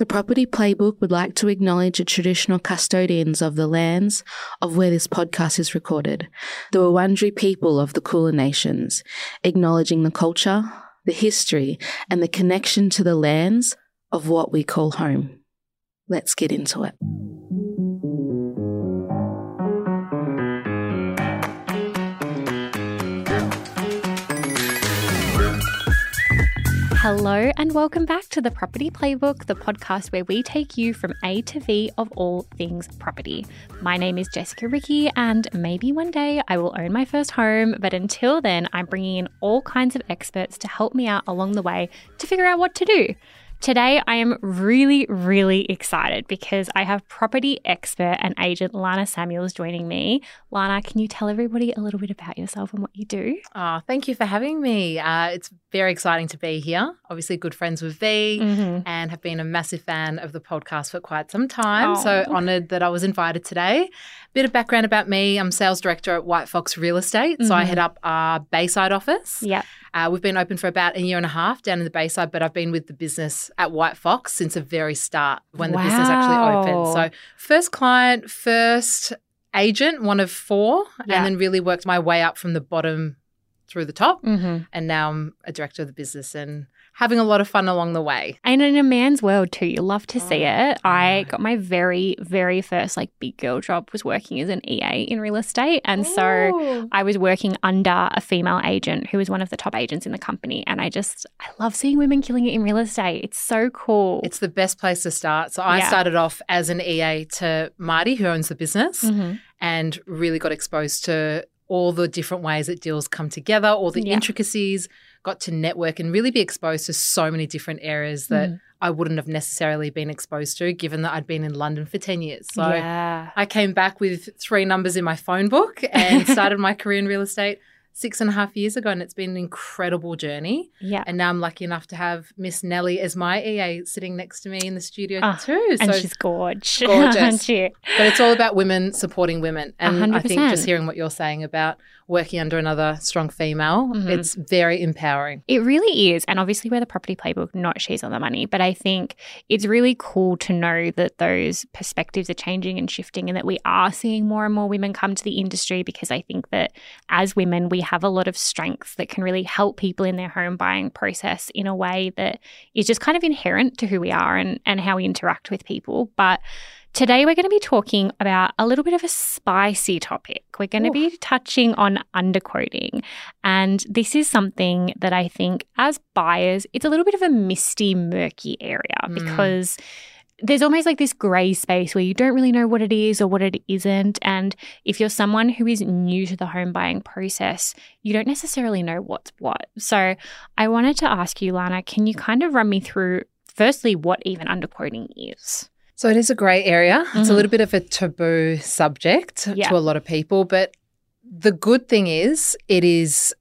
The Property Playbook would like to acknowledge the traditional custodians of the lands of where this podcast is recorded, the Wurundjeri people of the Kulin Nations, acknowledging the culture, the history, and the connection to the lands of what we call home. Let's get into it. Hello, and welcome back to the Property Playbook, the podcast where we take you from A to V of all things property. My name is Jessica Ricci, and maybe one day I will own my first home, but until then, I'm bringing in all kinds of experts to help me out along the way to figure out what to do. Today, I am really, really excited because I have property expert and agent Lana Samuels joining me. Lana, can you tell everybody a little bit about yourself and what you do? Oh, thank you for having me. Uh, it's very exciting to be here. Obviously, good friends with V mm-hmm. and have been a massive fan of the podcast for quite some time. Oh. So honored that I was invited today. Bit of background about me I'm sales director at White Fox Real Estate. Mm-hmm. So I mm-hmm. head up our Bayside office. Yeah. Uh, we've been open for about a year and a half down in the Bayside, but I've been with the business at White Fox since the very start when wow. the business actually opened. So, first client, first agent, one of four, yeah. and then really worked my way up from the bottom through the top. Mm-hmm. And now I'm a director of the business and having a lot of fun along the way. And in a man's world too, you love to see oh, it. I got my very, very first like big girl job was working as an EA in real estate. And Ooh. so I was working under a female agent who was one of the top agents in the company. And I just, I love seeing women killing it in real estate. It's so cool. It's the best place to start. So I yeah. started off as an EA to Marty, who owns the business, mm-hmm. and really got exposed to all the different ways that deals come together, all the yeah. intricacies got to network and really be exposed to so many different areas that mm. I wouldn't have necessarily been exposed to, given that I'd been in London for 10 years. So yeah. I came back with three numbers in my phone book and started my career in real estate six and a half years ago, and it's been an incredible journey. Yeah. And now I'm lucky enough to have Miss Nellie as my EA sitting next to me in the studio oh, too. So and she's gorgeous. Gorgeous. but it's all about women supporting women. And 100%. I think just hearing what you're saying about working under another strong female, mm-hmm. it's very empowering. It really is. And obviously, we're the property playbook, not she's on the money. But I think it's really cool to know that those perspectives are changing and shifting and that we are seeing more and more women come to the industry because I think that as women, we have a lot of strengths that can really help people in their home buying process in a way that is just kind of inherent to who we are and, and how we interact with people. But Today, we're going to be talking about a little bit of a spicy topic. We're going to be touching on underquoting. And this is something that I think, as buyers, it's a little bit of a misty, murky area mm. because there's almost like this grey space where you don't really know what it is or what it isn't. And if you're someone who is new to the home buying process, you don't necessarily know what's what. So I wanted to ask you, Lana, can you kind of run me through, firstly, what even underquoting is? So it is a grey area. Mm-hmm. It's a mm-hmm. little bit of a taboo subject yeah. to a lot of people, but the good thing is it is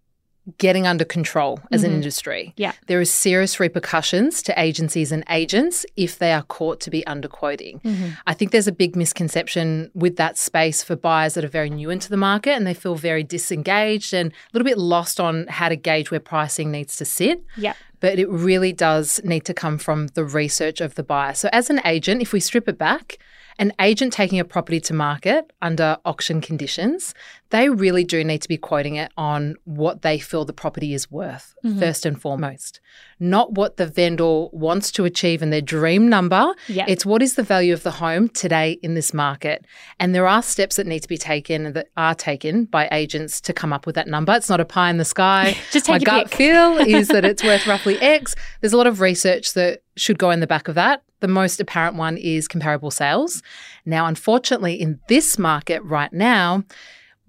getting under control as mm-hmm. an industry. Yeah. There is serious repercussions to agencies and agents if they are caught to be underquoting. Mm-hmm. I think there's a big misconception with that space for buyers that are very new into the market and they feel very disengaged and a little bit lost on how to gauge where pricing needs to sit. Yeah but it really does need to come from the research of the buyer. So, as an agent, if we strip it back, an agent taking a property to market under auction conditions, they really do need to be quoting it on what they feel the property is worth, mm-hmm. first and foremost. Not what the vendor wants to achieve in their dream number. Yep. It's what is the value of the home today in this market. And there are steps that need to be taken that are taken by agents to come up with that number. It's not a pie in the sky. Just take My gut pick. feel is that it's worth roughly X. There's a lot of research that should go in the back of that. The most apparent one is comparable sales. Now, unfortunately, in this market right now,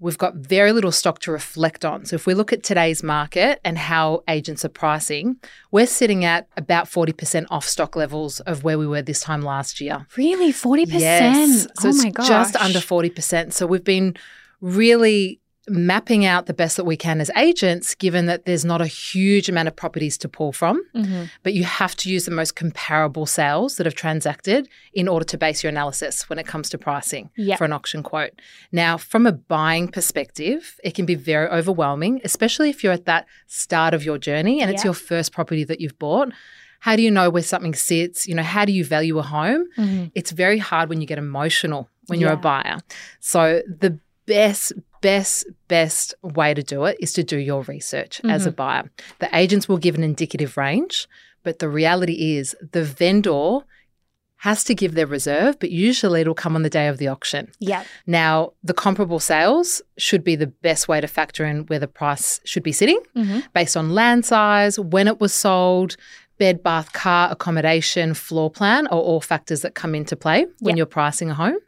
we've got very little stock to reflect on. So if we look at today's market and how agents are pricing, we're sitting at about 40% off stock levels of where we were this time last year. Really? 40%? Yes. So oh my gosh. just under 40%. So we've been really mapping out the best that we can as agents, given that there's not a huge amount of properties to pull from, mm-hmm. but you have to use the most comparable sales that have transacted in order to base your analysis when it comes to pricing yep. for an auction quote. Now, from a buying perspective, it can be very overwhelming, especially if you're at that start of your journey and it's your first property that you've bought How do you know where something sits? You know, how do you value a home? Mm-hmm. It's very hard when you get emotional when you're a buyer. So the best, best, best way to do it is to do your research mm-hmm. as a mm-hmm. buyer. The agents will give an indicative range, but the reality is the vendor has to give their reserve, but usually it'll come on the day of the auction. Yeah. Now, the comparable sales should be the best way to factor in where the price should be sitting mm-hmm. based on land size, when it was sold, bed, bath, car, accommodation, floor plan are all factors that come into play when yep. you're pricing a home.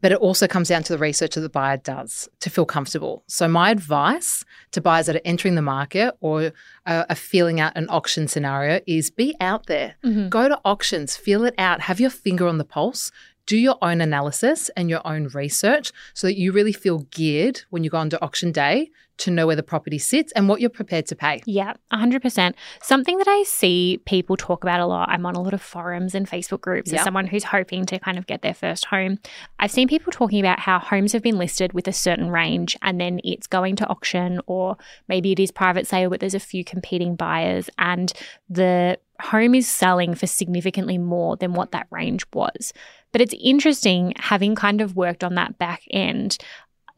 But it also comes down to the research that the buyer does to feel comfortable. So, my advice to buyers that are entering the market or are, feeling out an auction scenario is be out there, mm-hmm. go to auctions, feel it out, have your finger on the pulse. Do your own analysis and your own research so that you really feel geared when you go onto auction day to know where the property sits and what you're prepared to pay. Yeah, 100%. Something that I see people talk about a lot, I'm on a lot of forums and Facebook groups yep. as someone who's hoping to kind of get their first home. I've seen people talking about how homes have been listed with a certain range and then it's going to auction or maybe it is private sale, but there's a few competing buyers and the home is selling for significantly more than what that range was. But it's interesting having kind of worked on that back end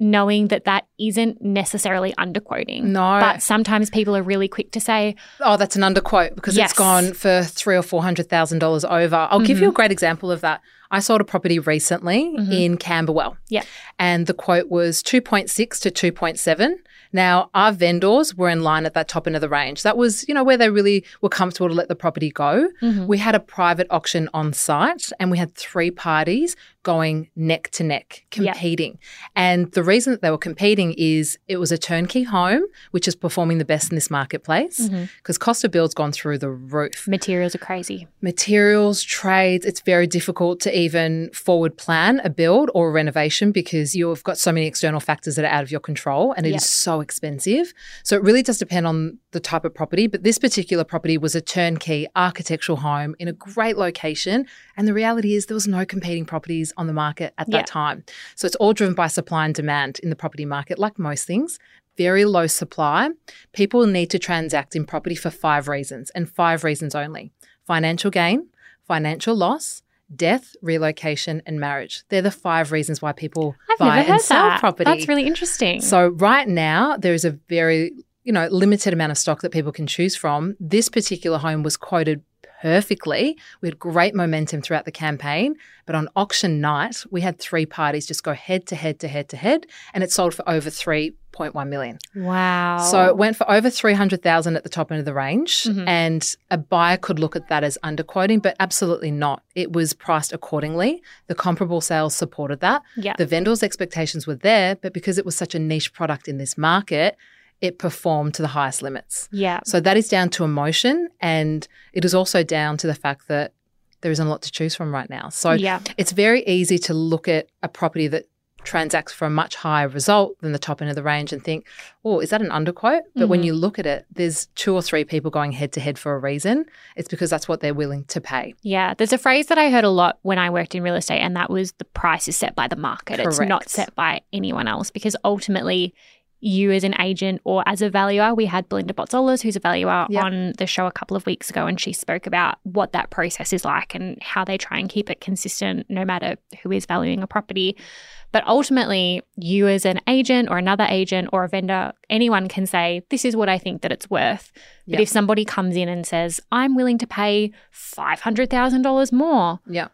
knowing that that isn't necessarily underquoting. No. But sometimes people are really quick to say, oh, that's an underquote because yes. it's gone for three or four hundred thousand dollars over. I'll mm-hmm. give you a mm-hmm. great example of that. I sold a property recently mm-hmm. in Camberwell. Yeah. And the quote was 2.6 to 2.7. Now, our vendors were in line at that top end of the range. That was, you know, where they really were comfortable to let the property go. Mm-hmm. We had a private auction on site and we had three parties going neck to neck, competing. Yep. And the reason that they were competing is it was a turnkey home, which is performing the best in this marketplace because mm-hmm. cost of build's gone through the roof. Materials are crazy. Materials, trades, it's very difficult to even forward plan a build or a renovation because you've got so many external factors that are out of your control and it yep. is so expensive. So it really does depend on the type of property. But this particular property was a turnkey architectural home in a great location. And the reality is there was no competing properties on the market at that yeah. time. So it's all driven by supply and demand in the property market, like most things. Very low supply. People need to transact in property for five reasons and five reasons only financial gain, financial loss, death, relocation, and marriage. They're the five reasons why people I've buy and sell that. property. That's really interesting. So right now there is a very you know limited amount of stock that people can choose from. This particular home was quoted perfectly. We had great momentum throughout the campaign, but on auction night, we had three parties just go head to head to head to head, and it sold for over 3.1 million. Wow. So it went for over 300,000 at the top end of the range, mm-hmm. and a buyer could look at that as underquoting, but absolutely not. It was priced accordingly. The comparable sales supported that. Yeah. The vendor's expectations were there, but because it was such a niche product in this market, it performed to the highest limits. Yeah. So that is down to emotion and it is also down to the fact that there isn't a lot to choose from right now. So yeah. it's very easy to look at a property that transacts for a much higher result than the top end of the range and think, oh, is that an underquote? But mm-hmm. when you look at it, there's two or three people going head to head for a reason. It's because that's what they're willing to pay. Yeah. There's a phrase that I heard a lot when I worked in real estate, and that was the price is set by the market. Correct. It's not set by anyone else because ultimately you as an agent or as a valuer. We had Belinda Botzolas, who's a valuer, yep. on the show a couple of weeks ago, and she spoke about what that process is like and how they try and keep it consistent no matter who is valuing a property. But ultimately, you as an agent or another agent or a vendor, anyone can say, This is what I think that it's worth. But yep. if somebody comes in and says, I'm willing to pay $500,000 more, yeah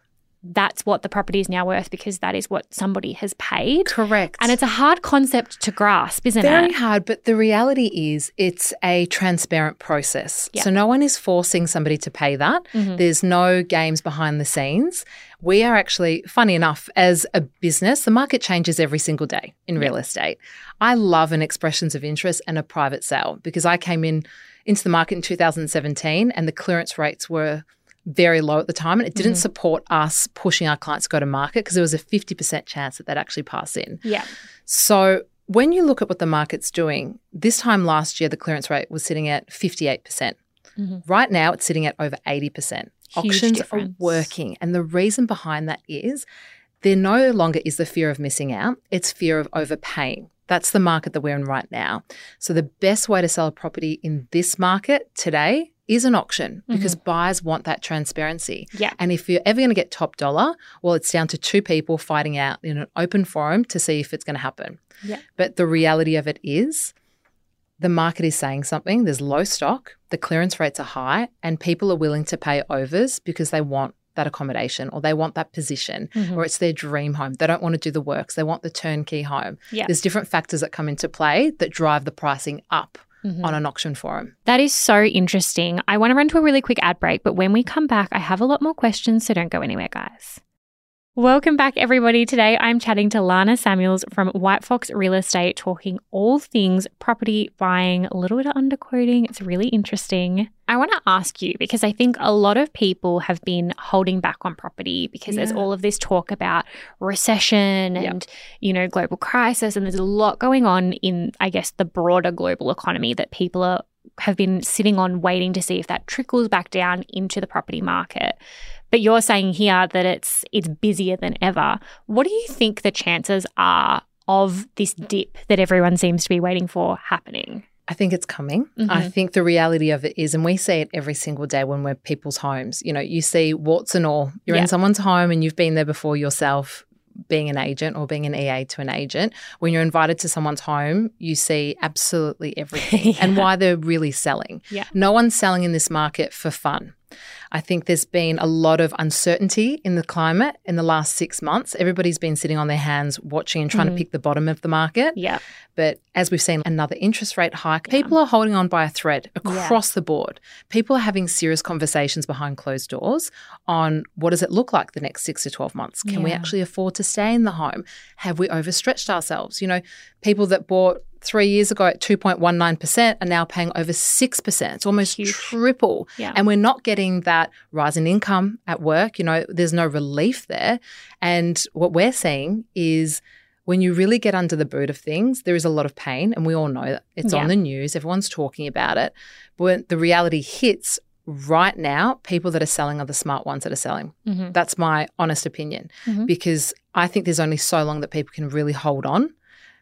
that's what the property is now worth because that is what somebody has paid. Correct. And it's a hard concept to grasp, isn't Very it? Very hard, but the reality is it's a transparent process. So no one is forcing somebody to pay that. Mm-hmm. There's no games behind the scenes. We are actually, funny enough, as a business, the market changes every single day in real estate. I love an expressions of interest and a private sale because I came in into the market in 2017 and the clearance rates were very low at the time, and it didn't mm-hmm. support us pushing our clients to go to market because there was a 50% chance that they'd actually pass in. Yeah. So when you look at what the market's doing, this time last year, the clearance rate was sitting at 58%. percent mm hmm Right now, it's sitting at over 80%. Huge Auctions difference. are working. And the reason behind that is there no longer is the fear of missing out, it's fear of overpaying. That's the market that we're in right now. So, the best way to sell a property in this market today is an auction because mm-hmm. buyers want that transparency. Yeah. And if you're ever going to get top dollar, well, it's down to two people fighting out in an open forum to see if it's going to happen. Yeah. But the reality of it is the market is saying something. There's low stock, the clearance rates are high, and people are willing to pay overs because they want that accommodation or they want that position mm-hmm. or it's their dream home. They don't want to do the works. They want the turnkey home. Yeah. There's different factors that come into play that drive the pricing up mm-hmm. on an auction forum. That is so interesting. I want to run to a really quick ad break, but when we come back, I have a lot more questions, so don't go anywhere, guys. Welcome back, everybody. Today I'm chatting to Lana Samuels from White Fox Real Estate, talking all things property buying, a little bit of underquoting. It's really interesting. I want to ask you because I think a lot of people have been holding back on property because yeah. there's all of this talk about recession yep. and, you know, global crisis. And there's a lot going on in, I guess, the broader global economy that people are have been sitting on waiting to see if that trickles back down into the property market. But you're saying here that it's it's busier than ever. What do you think the chances are of this dip that everyone seems to be waiting for happening? I think it's coming. Mm-hmm. I think the reality of it is, and we see it every single day when we're people's homes. You know, you see warts and all. You're yeah. in someone's home and you've been there before yourself being an agent or being an EA to an agent. When you're invited to someone's home, you see absolutely everything yeah. and why they're really selling. Yeah. No one's selling in this market for fun. I think there's been a lot of uncertainty in the climate in the last six months. Everybody's been sitting on their hands watching and trying mm. to pick the bottom of the market. Yeah. But as we've seen another interest rate hike, yeah. people are holding on by a thread across yeah. the board. People are having serious conversations behind closed doors on what does it look like the next six to 12 months? Can yeah. we actually afford to stay in the home? Have we overstretched ourselves? You know, people that bought three years ago at 2.19% are now paying over 6%. It's almost Huge. triple. Yeah. And we're not getting that rise in income at work. You know, there's no relief there. And what we're seeing is when you really get under the boot of things, there is a lot of pain. And we all know that it's yeah. on the news, everyone's talking about it. But when the reality hits, right now, people that are selling are the smart ones that are selling. Mm-hmm. That's my honest opinion mm-hmm. because I think there's only so long that people can really hold on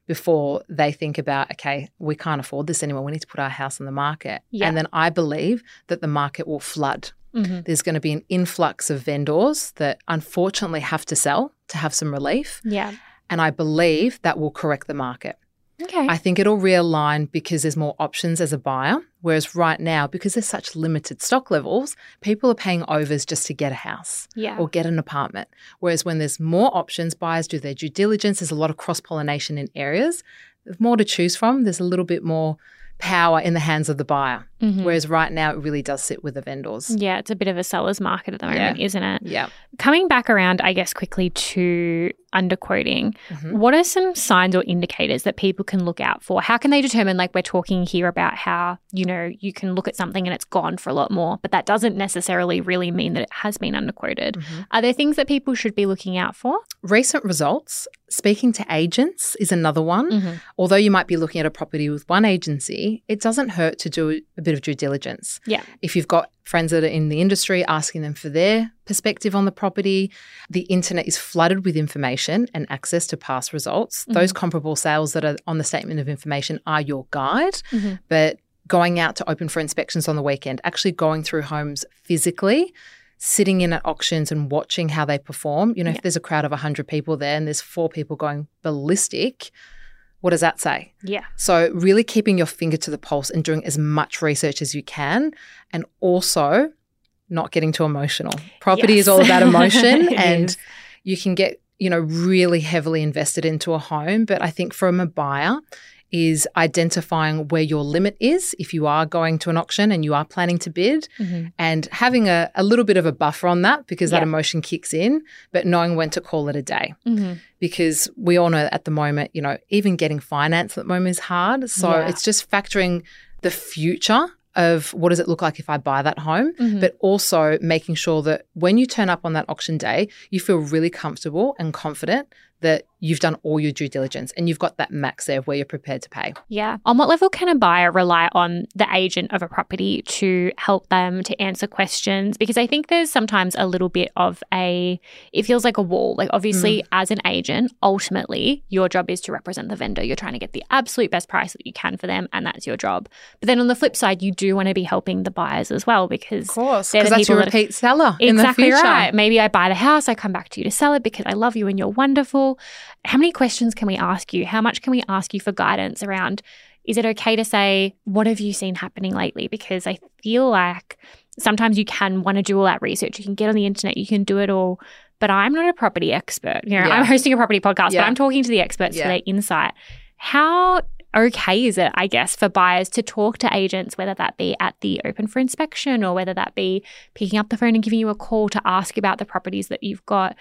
before they think about, okay, we can't afford this anymore. We need to put our house on the market. Yeah. And then I believe that the market will flood. Mm-hmm. There's going to be an influx of vendors that unfortunately have to sell to have some relief. Yeah. And I believe that will correct the market. Okay. I think it'll realign because there's more options as a buyer. Whereas right now, because there's such limited stock levels, people are paying overs just to get a house yeah. or get an apartment. Whereas when there's more options, buyers do their due diligence. There's a lot of cross pollination in areas. There's more to choose from. There's a little bit more power in the hands of the buyer. Mm-hmm. Whereas right now, it really does sit with the vendors. Yeah, it's a bit of a seller's market at the moment, yeah. isn't it? Yeah. Coming back around, I guess, quickly to underquoting, mm-hmm. what are some signs or indicators that people can look out for? How can they determine, like we're talking here about how, you know, you can look at something and it's gone for a lot more, but that doesn't necessarily really mean that it has been underquoted. Mm-hmm. Are there things that people should be looking out for? Recent results, speaking to agents is another one. Mm-hmm. Although you might be looking at a property with one agency, it doesn't hurt to do a bit of due diligence. Yeah. If you've got friends that are in the industry asking them for their perspective on the property, the internet is flooded with information and access to past results. Mm-hmm. Those comparable sales that are on the statement of information are your guide, mm-hmm. but going out to open for inspections on the weekend, actually going through homes physically, sitting in at auctions and watching how they perform. You know, yeah. if there's a crowd of 100 people there and there's four people going ballistic, what does that say? Yeah. So, really keeping your finger to the pulse and doing as much research as you can, and also not getting too emotional. Property yes. is all about emotion, and is. you can get, you know, really heavily invested into a home. But I think from a buyer, is identifying where your limit is if you are going to an auction and you are planning to bid mm-hmm. and having a, a, little bit of a buffer on that because yeah. that emotion kicks in, but knowing when to call it a day. Mm-hmm. Because we all know at the moment, you know, even getting finance at the moment is hard. So yeah. it's just factoring the future of what does it look like if I buy that home, mm-hmm. but also making sure that when you turn up on that auction day, you feel really comfortable and confident that you've done all your due diligence and you've got that max there where you're prepared to pay. Yeah. On what level can a buyer rely on the agent of a property to help them to answer questions? Because I think there's sometimes a little bit of a, it feels like a wall. Like, obviously, mm. as an agent, ultimately, your job is to represent the vendor. You're trying to get the absolute best price that you can for them, and that's your job. But then on the flip side, you do want to be helping the buyers as well because, of course, because the that's your repeat that, seller. Exactly right. Maybe I buy the house, I come back to you to sell it because I love you and you're wonderful how many questions can we ask you? How much can we ask you for guidance around? Is it okay to say, what have you seen happening lately? Because I feel like sometimes you can want to do all that research. You can get on the internet, you can do it all. But I'm not a property expert. You know, yeah. I'm hosting a property podcast, yeah. but I'm talking to the experts yeah. for their insight. How okay is it, I guess, for buyers to talk to agents, whether that be at the open for inspection or whether that be picking up the phone and giving you a call to ask about the properties that you've got?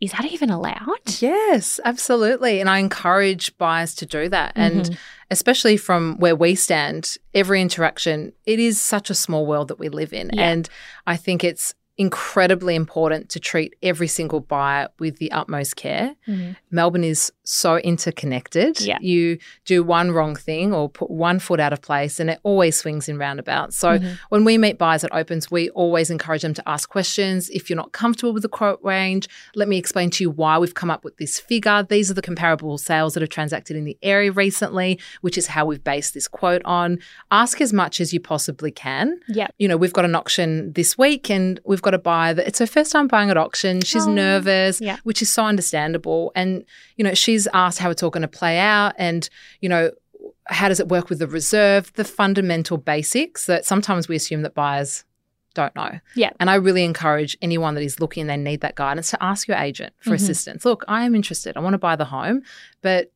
Is that even allowed? Yes, absolutely. And I encourage buyers to do that. Mm-hmm. And especially from where we stand, every interaction, it is such a small world that we live in. Yeah. And I think it's incredibly important to treat every single buyer with the utmost care. Mm-hmm. Melbourne is so interconnected. Yeah. You do one wrong thing or put one foot out of place and it always swings in roundabouts. So mm-hmm. when we meet buyers at Opens, we always encourage them to ask questions. If you're not comfortable with the quote range, let me explain to you why we've come up with this figure. These are the comparable sales that have transacted in the area recently, which is how we've based this quote on. Ask as much as you possibly can. Yeah. You know, we've got an auction this week and we've got a buyer that it's her first time buying at auction. She's oh, nervous, yeah. which is so understandable. And, you know, she's asked how it's all going to play out and, you know, how does it work with the reserve, the fundamental basics that sometimes we assume that buyers don't know. Yeah. And I really encourage anyone that is looking and they need that guidance to ask your agent for mm-hmm. assistance. Look, I am interested. I want to buy the home, but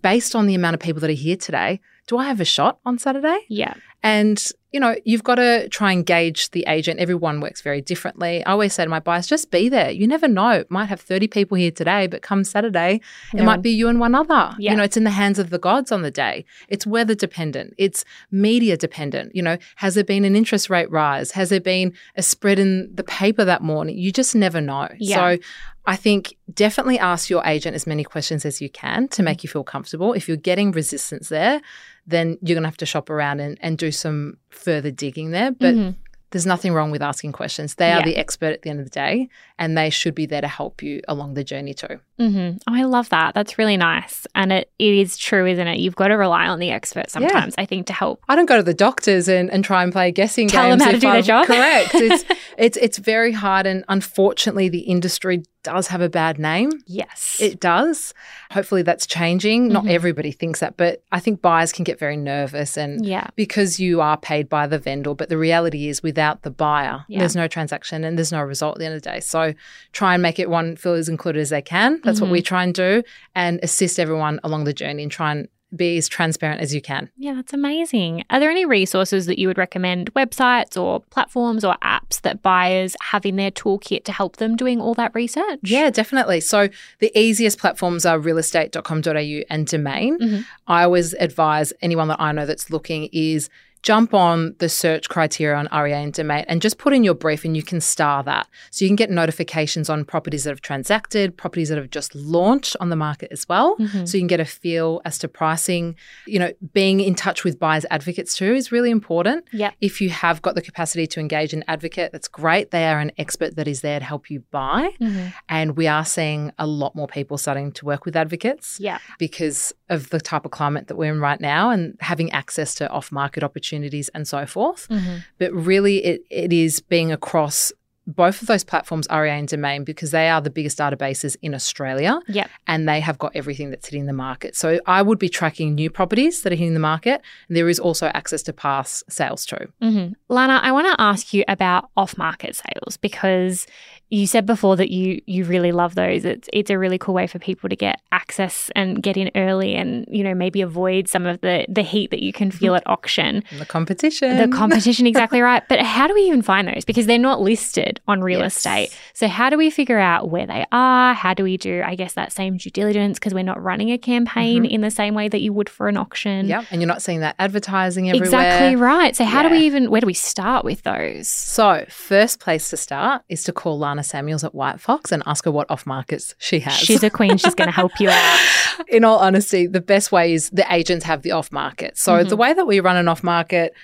based on the amount of people that are here today, do I have a shot on Saturday? Yeah. And, you know, you've got to try and gauge the agent. Everyone works very differently. I always say to my buyers, just be there. You never know. might have 30 people here today, but come Saturday, it might be you and one other. Yeah. You know, it's in the hands of the gods on the day. It's weather dependent. It's media dependent. You know, has there been an interest rate rise? Has there been a spread in the paper that morning? You just never know. Yeah. So I think definitely ask your agent as many questions as you can to make you feel comfortable. If you're getting resistance there, then you're going to have to shop around and, and do some further digging there. But mm-hmm. there's nothing wrong with asking questions. They are yeah. the expert at the end of the day, and they should be there to help you along the journey too. Mm-hmm. Oh, I love that. That's really nice. And it, it is true, isn't it? You've got to rely on the expert sometimes, yeah. I think, to help. I don't go to the doctors and, and try and play guessing Tell games. Tell them how to do I'm their job. Correct. It's, it's, it's very hard. And unfortunately, the industry does have a bad name. Yes. It does. Hopefully that's changing. Mm-hmm. Not everybody thinks that, but I think buyers can get very nervous and yeah. because you are paid by the vendor, but the reality is without the buyer, yeah. there's no transaction and there's no result at the end of the day. So try and make it one feel as included as they can. That's mm-hmm. what we try and do and assist everyone along the journey and try and be as transparent as you can. Yeah, that's amazing. Are there any resources that you would recommend, websites or platforms or apps that buyers have in their toolkit to help them doing all that research? Yeah, definitely. So the easiest platforms are realestate.com.au and Domain. Mm-hmm. I always advise anyone that I know that's looking is jump on the search criteria on REA and Domain and just put in your brief and you can star that. So you can get notifications on properties that have transacted, properties that have just launched on the market as well. Mm-hmm. So you can get a feel as to pricing. You know, being in touch with buyers advocates too is really important. Yeah. If you have got the capacity to engage an advocate, that's great. They are an expert that is there to help you buy. Mm-hmm. And we are seeing a lot more people starting to work with advocates. Yeah. Because of the type of climate that we're in right now and having access to off market opportunities and so forth. Mm-hmm. But really, it, it is being across both of those platforms, REA and Domain, because they are the biggest databases in Australia. Yep. And they have got everything that's hitting the market. So I would be tracking new properties that are hitting the market. And there is also access to past sales too. Mm-hmm. Lana, I want to ask you about off market sales because you said before that you you really love those. It's it's a really cool way for people to get access and get in early and you know maybe avoid some of the the heat that you can feel at auction. The competition. The competition exactly right. But how do we even find those because they're not listed on real yes. estate. So how do we figure out where they are? How do we do I guess that same due diligence because we're not running a campaign mm-hmm. in the same way that you would for an auction. Yeah, and you're not seeing that advertising everywhere. Exactly right. So how yeah. do we even where do we start with those? So, first place to start is to call Lana Samuels at White Fox and ask her what off markets she has. She's a queen. She's going to help you out. In all honesty, the best way is the agents have the off market. So mm-hmm. the way that we run an off market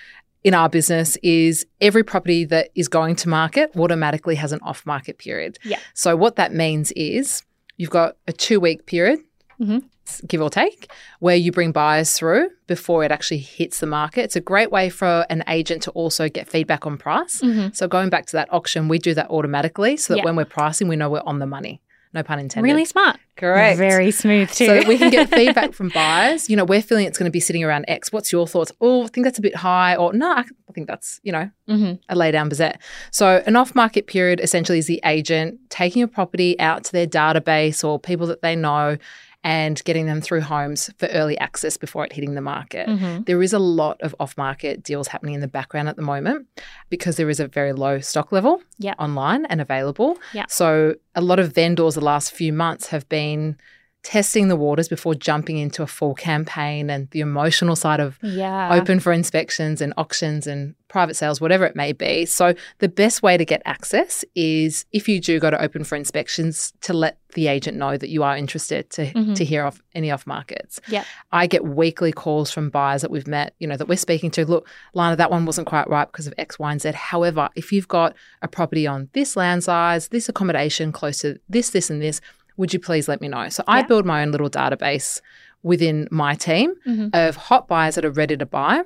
in our business is every property that is going to market automatically has an off market period. Yeah. So what that means is you've got a two week period. Mm-hmm give or take, where you bring buyers through before it actually hits the market. It's a great way for an agent to also get feedback on price. Mm-hmm. So going back to that auction, we do that automatically so that yep. when we're pricing, we know we're on the money. No pun intended. Really smart. Correct. Very smooth too. So that we can get feedback from buyers. You know, we're feeling it's going to be sitting around X. What's your thoughts? Oh, I think that's a bit high. Or no, I think that's, you know, mm-hmm. a lay down bazette. So an off market period essentially is the agent taking a property out to their database or people that they know and getting them through homes for early access before it hitting the market. Mm-hmm. There is a lot of off market deals happening in the background at the moment because there is a very low stock level yep. online and available. Yep. So a lot of vendors the last few months have been testing the waters before jumping into a full campaign and the emotional side of yeah. open for inspections and auctions and private sales, whatever it may be. So, the best way to get access is if you do go to open for inspections to let the agent know that you are interested to, mm-hmm. to hear off any off markets. Yeah. I get weekly calls from buyers that we've met, you know, that we're speaking to. Look, Lana, that one wasn't quite right because of X, Y, and Z. However, if you've got a property on this land size, this accommodation close to this, this, and this, would you please let me know? So yeah. I build my own little database within my team mm-hmm. of hot buyers that are ready to buy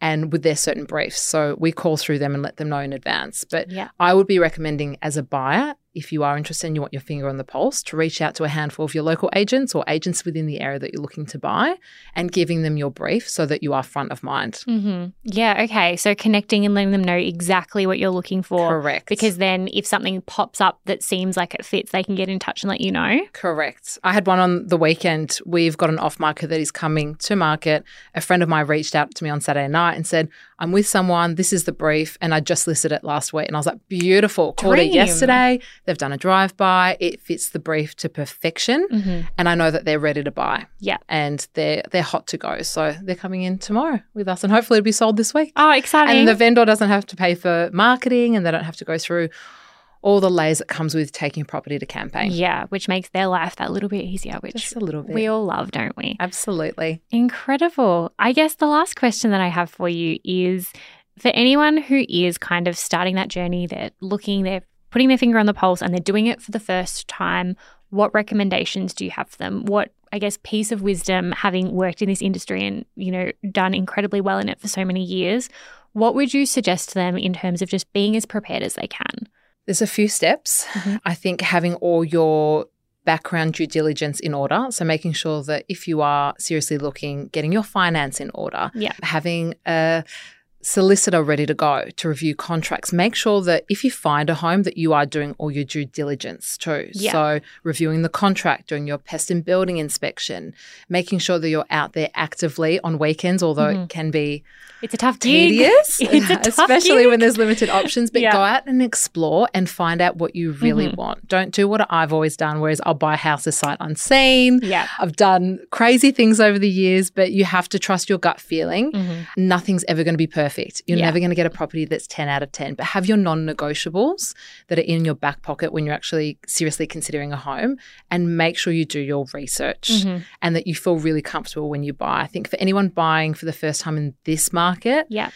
and with their certain briefs. So we call through them and let them know in advance. But yeah. I would be recommending as a buyer if you are interested and you want your finger on the pulse, to reach out to a handful of your local agents or agents within the area that you're looking to buy and giving them your brief so that you are front of mind. Mm-hmm. Yeah, okay. So connecting and letting them know exactly what you're looking for. Correct. Because then if something pops up that seems like it fits, they can get in touch and let you know. Correct. I had one on the weekend. We've got an off market that is coming to market. A friend of mine reached out to me on Saturday night and said, I'm with someone. This is the brief. And I just listed it last week. And I was like, beautiful. Dream. Called it yesterday. They've done a drive by. It fits the brief to perfection. Mm-hmm. And I know that they're ready to buy. Yeah. And they're they're hot to go. So they're coming in tomorrow with us. And hopefully it'll be sold this week. Oh, exciting. And the vendor doesn't have to pay for marketing and they don't have to go through all the layers that comes with taking a property to campaign. Yeah, which makes their life that little bit easier, which Just a little bit. we all love, don't we? Absolutely. Incredible. I guess the last question that I have for you is for anyone who is kind of starting that journey, they're looking, they're putting their finger on the pulse and they're doing it for the first time, what recommendations do you have for them? What I guess piece of wisdom having worked in this industry and, you know, done incredibly well in it for so many years, what would you suggest to them in terms of just being as prepared as they can? There's a few steps. Mm-hmm. I think having all your background due diligence in order. So making sure that if you are seriously looking, getting your finance in order, yeah. having a solicitor ready to go to review contracts. Make sure that if you find a home that you are doing all your due diligence too. Yeah. So reviewing the contract, doing your pest and building inspection, making sure that you're out there actively on weekends, although mm-hmm. it can be it's a tough tedious, it's a tough especially gig. when there's limited options. But yeah. go out and explore and find out what you really mm-hmm. want. Don't do what I've always done, whereas I'll buy houses sight unseen. Yeah. I've done crazy things over the years, but you have to trust your gut feeling. Mm-hmm. Nothing's ever going to be perfect. You're yeah. never going to get a property that's 10 out of 10, but have your non negotiables that are in your back pocket when you're actually seriously considering a home and make sure you do your research mm-hmm. and that you feel really comfortable when you buy. I think for anyone buying for the first time in this market. Yeah.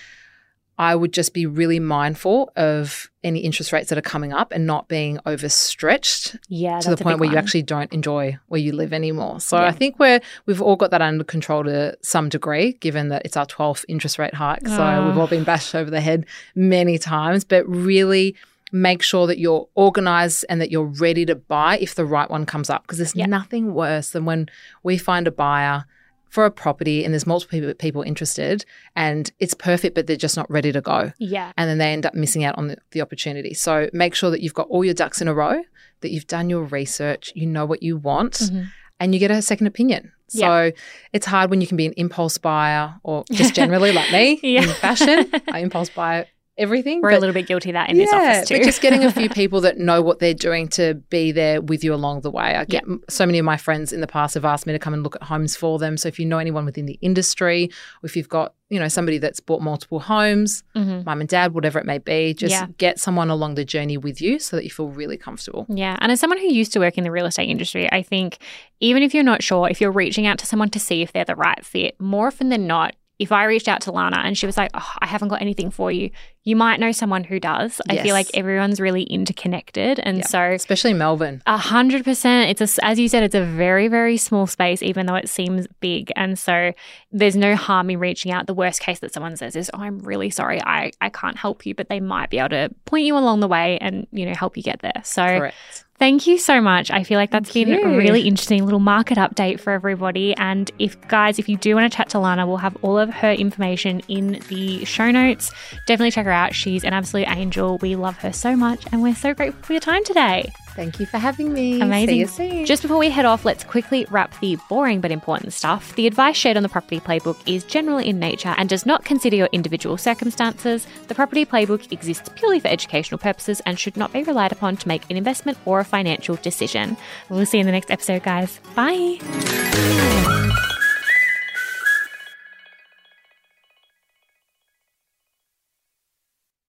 I would just be really mindful of any interest rates that are coming up and not being overstretched yeah, to the point where one. you actually don't enjoy where you live anymore. So yeah. I think we're we've all got that under control to some degree, given that it's our 12th interest rate hike. So oh. we've all been bashed over the head many times, but really make sure that you're organized and that you're ready to buy if the right one comes up because there's yeah. nothing worse than when we find a buyer for a property and there's multiple people interested and it's perfect, but they're just not ready to go. Yeah. And then they end up missing out on the, the opportunity. So make sure that you've got all your ducks in a row, that you've done your research, you know what you want, mm-hmm. and you get a second opinion. So yeah. it's hard when you can be an impulse buyer or just generally like me yeah. in fashion. I impulse buy everything. We're a little bit guilty of that in yeah, this office too. but just getting a few people that know what they're doing to be there with you along the way. I get yep. so many of my friends in the past have asked me to come and look at homes for them. So if you know anyone within the industry, or if you've got you know somebody that's bought multiple homes, mm-hmm. mum and dad, whatever it may be, just yeah. get someone along the journey with you so that you feel really comfortable. Yeah, and as someone who used to work in the real estate industry, I think even if you're not sure, if you're reaching out to someone to see if they're the right fit, more often than not, if I reached out to Lana and she was like, oh, I haven't got anything for you, you might know someone who does. Yes. I feel like everyone's really interconnected. And yeah. so, especially Melbourne, a hundred percent. It's a, as you said, it's a very, very small space, even though it seems big. And so, there's no harm in reaching out. The worst case that someone says is, oh, I'm really sorry. I, I can't help you, but they might be able to point you along the way and, you know, help you get there. So, Correct. Thank you so much. I feel like that's Thank been you. a really interesting little market update for everybody. And if guys, if you do want to chat to Lana, we'll have all of her information in the show notes. Definitely check her out. She's an absolute angel. We love her so much, and we're so grateful for your time today. Thank you for having me. Amazing. Just before we head off, let's quickly wrap the boring but important stuff. The advice shared on the Property Playbook is general in nature and does not consider your individual circumstances. The Property Playbook exists purely for educational purposes and should not be relied upon to make an investment or a financial decision. We'll see you in the next episode, guys. Bye.